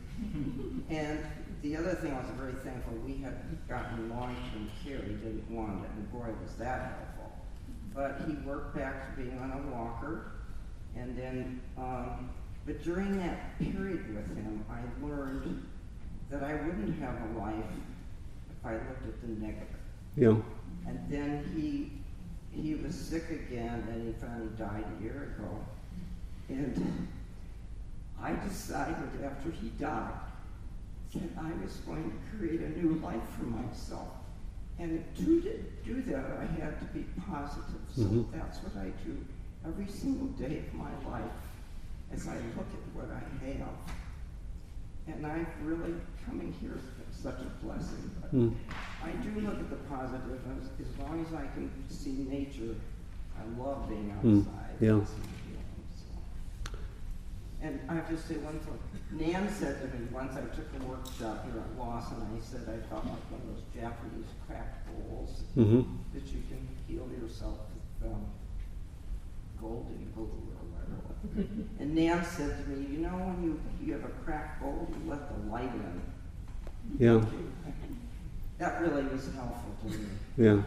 and the other thing I was very thankful, we had gotten long-term care. He didn't want it, and boy, was that helpful. But he worked back to being on a walker, and then, um, but during that period with him, I learned that I wouldn't have a life if I looked at the negative. yeah And then he he was sick again, and he finally died a year ago. And I decided after he died that I was going to create a new life for myself. And to do that, I had to be positive. So Mhm. that's what I do every single day of my life as I look at what I have. And I've really, coming here such a blessing. But Mm. I do look at the positive as, as long as I can see nature. I love being Mm, outside. yeah. and so. And I have to say one thing. Nan said to me once I took a workshop here at Lawson, I said I felt like one of those Japanese cracked bowls hmm that you can heal yourself with um, golden glue or whatever. And Nan said to me, you know, when you, you have a cracked bowl, you let the light in. Yeah, That really was helpful to me. yeah,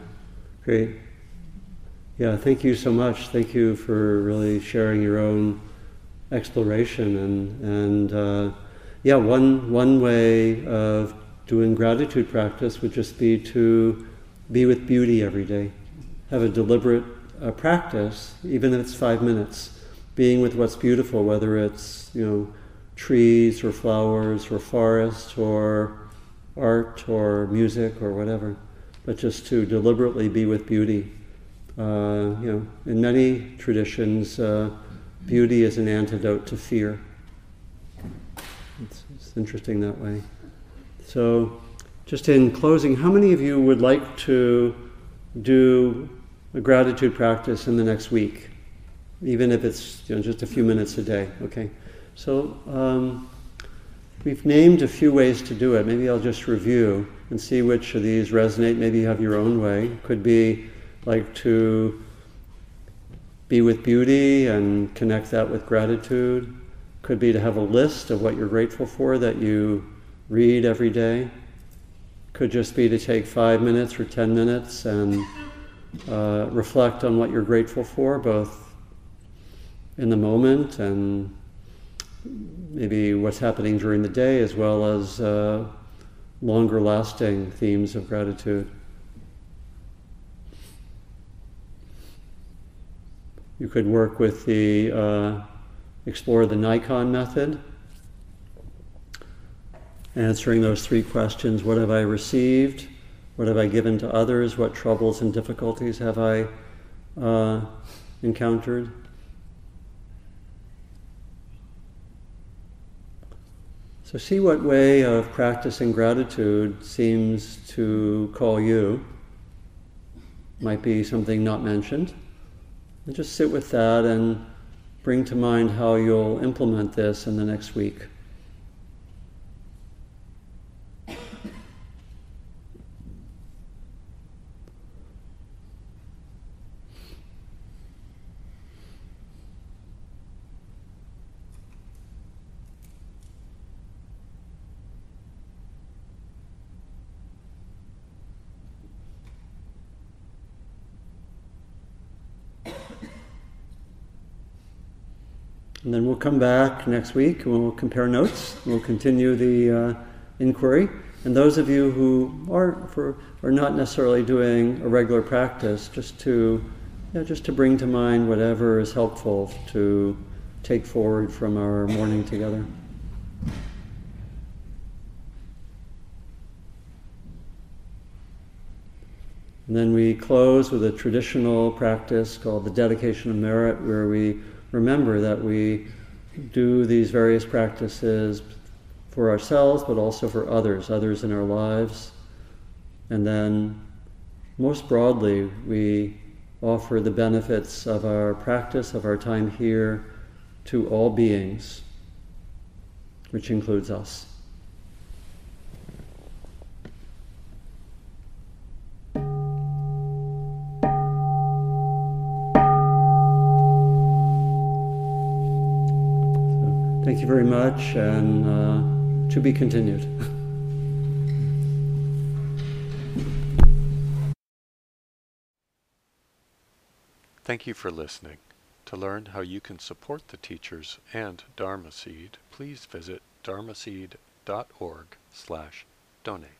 great. Yeah, thank you so much. Thank you for really sharing your own exploration and and uh, yeah, one one way of doing gratitude practice would just be to be with beauty every day. Have a deliberate uh, practice, even if it's five minutes, being with what's beautiful, whether it's you know trees or flowers or forest or art or music or whatever, but just to deliberately be with beauty. Uh, you know, in many traditions, uh, beauty is an antidote to fear. It's, it's interesting that way. So, just in closing, how many of you would like to do a gratitude practice in the next week, even if it's you know, just a few minutes a day? Okay. So um, we've named a few ways to do it. Maybe I'll just review and see which of these resonate. Maybe you have your own way. Could be like to be with beauty and connect that with gratitude. Could be to have a list of what you're grateful for that you read every day. Could just be to take five minutes or ten minutes and uh, reflect on what you're grateful for, both in the moment and maybe what's happening during the day, as well as uh, longer lasting themes of gratitude. You could work with the uh, explore the Naikan method, answering those three questions: What have I received? What have I given to others? What troubles and difficulties have I uh, encountered? So, see what way of practicing gratitude seems to call you. Might be something not mentioned. And just sit with that and bring to mind how you'll implement this in the next week. We'll come back next week and we'll compare notes. We'll continue the uh, inquiry. And those of you who are for are not necessarily doing a regular practice, just to you know, just to bring to mind whatever is helpful to take forward from our morning together. And then we close with a traditional practice called the dedication of merit, where we remember that we do these various practices for ourselves, but also for others, others in our lives. And then, most broadly, we offer the benefits of our practice, of our time here, to all beings, which includes us. Thank you very much, and uh, to be continued. Thank you for listening. To learn how you can support the teachers and Dharma Seed, please visit dharmaseed.org slash donate.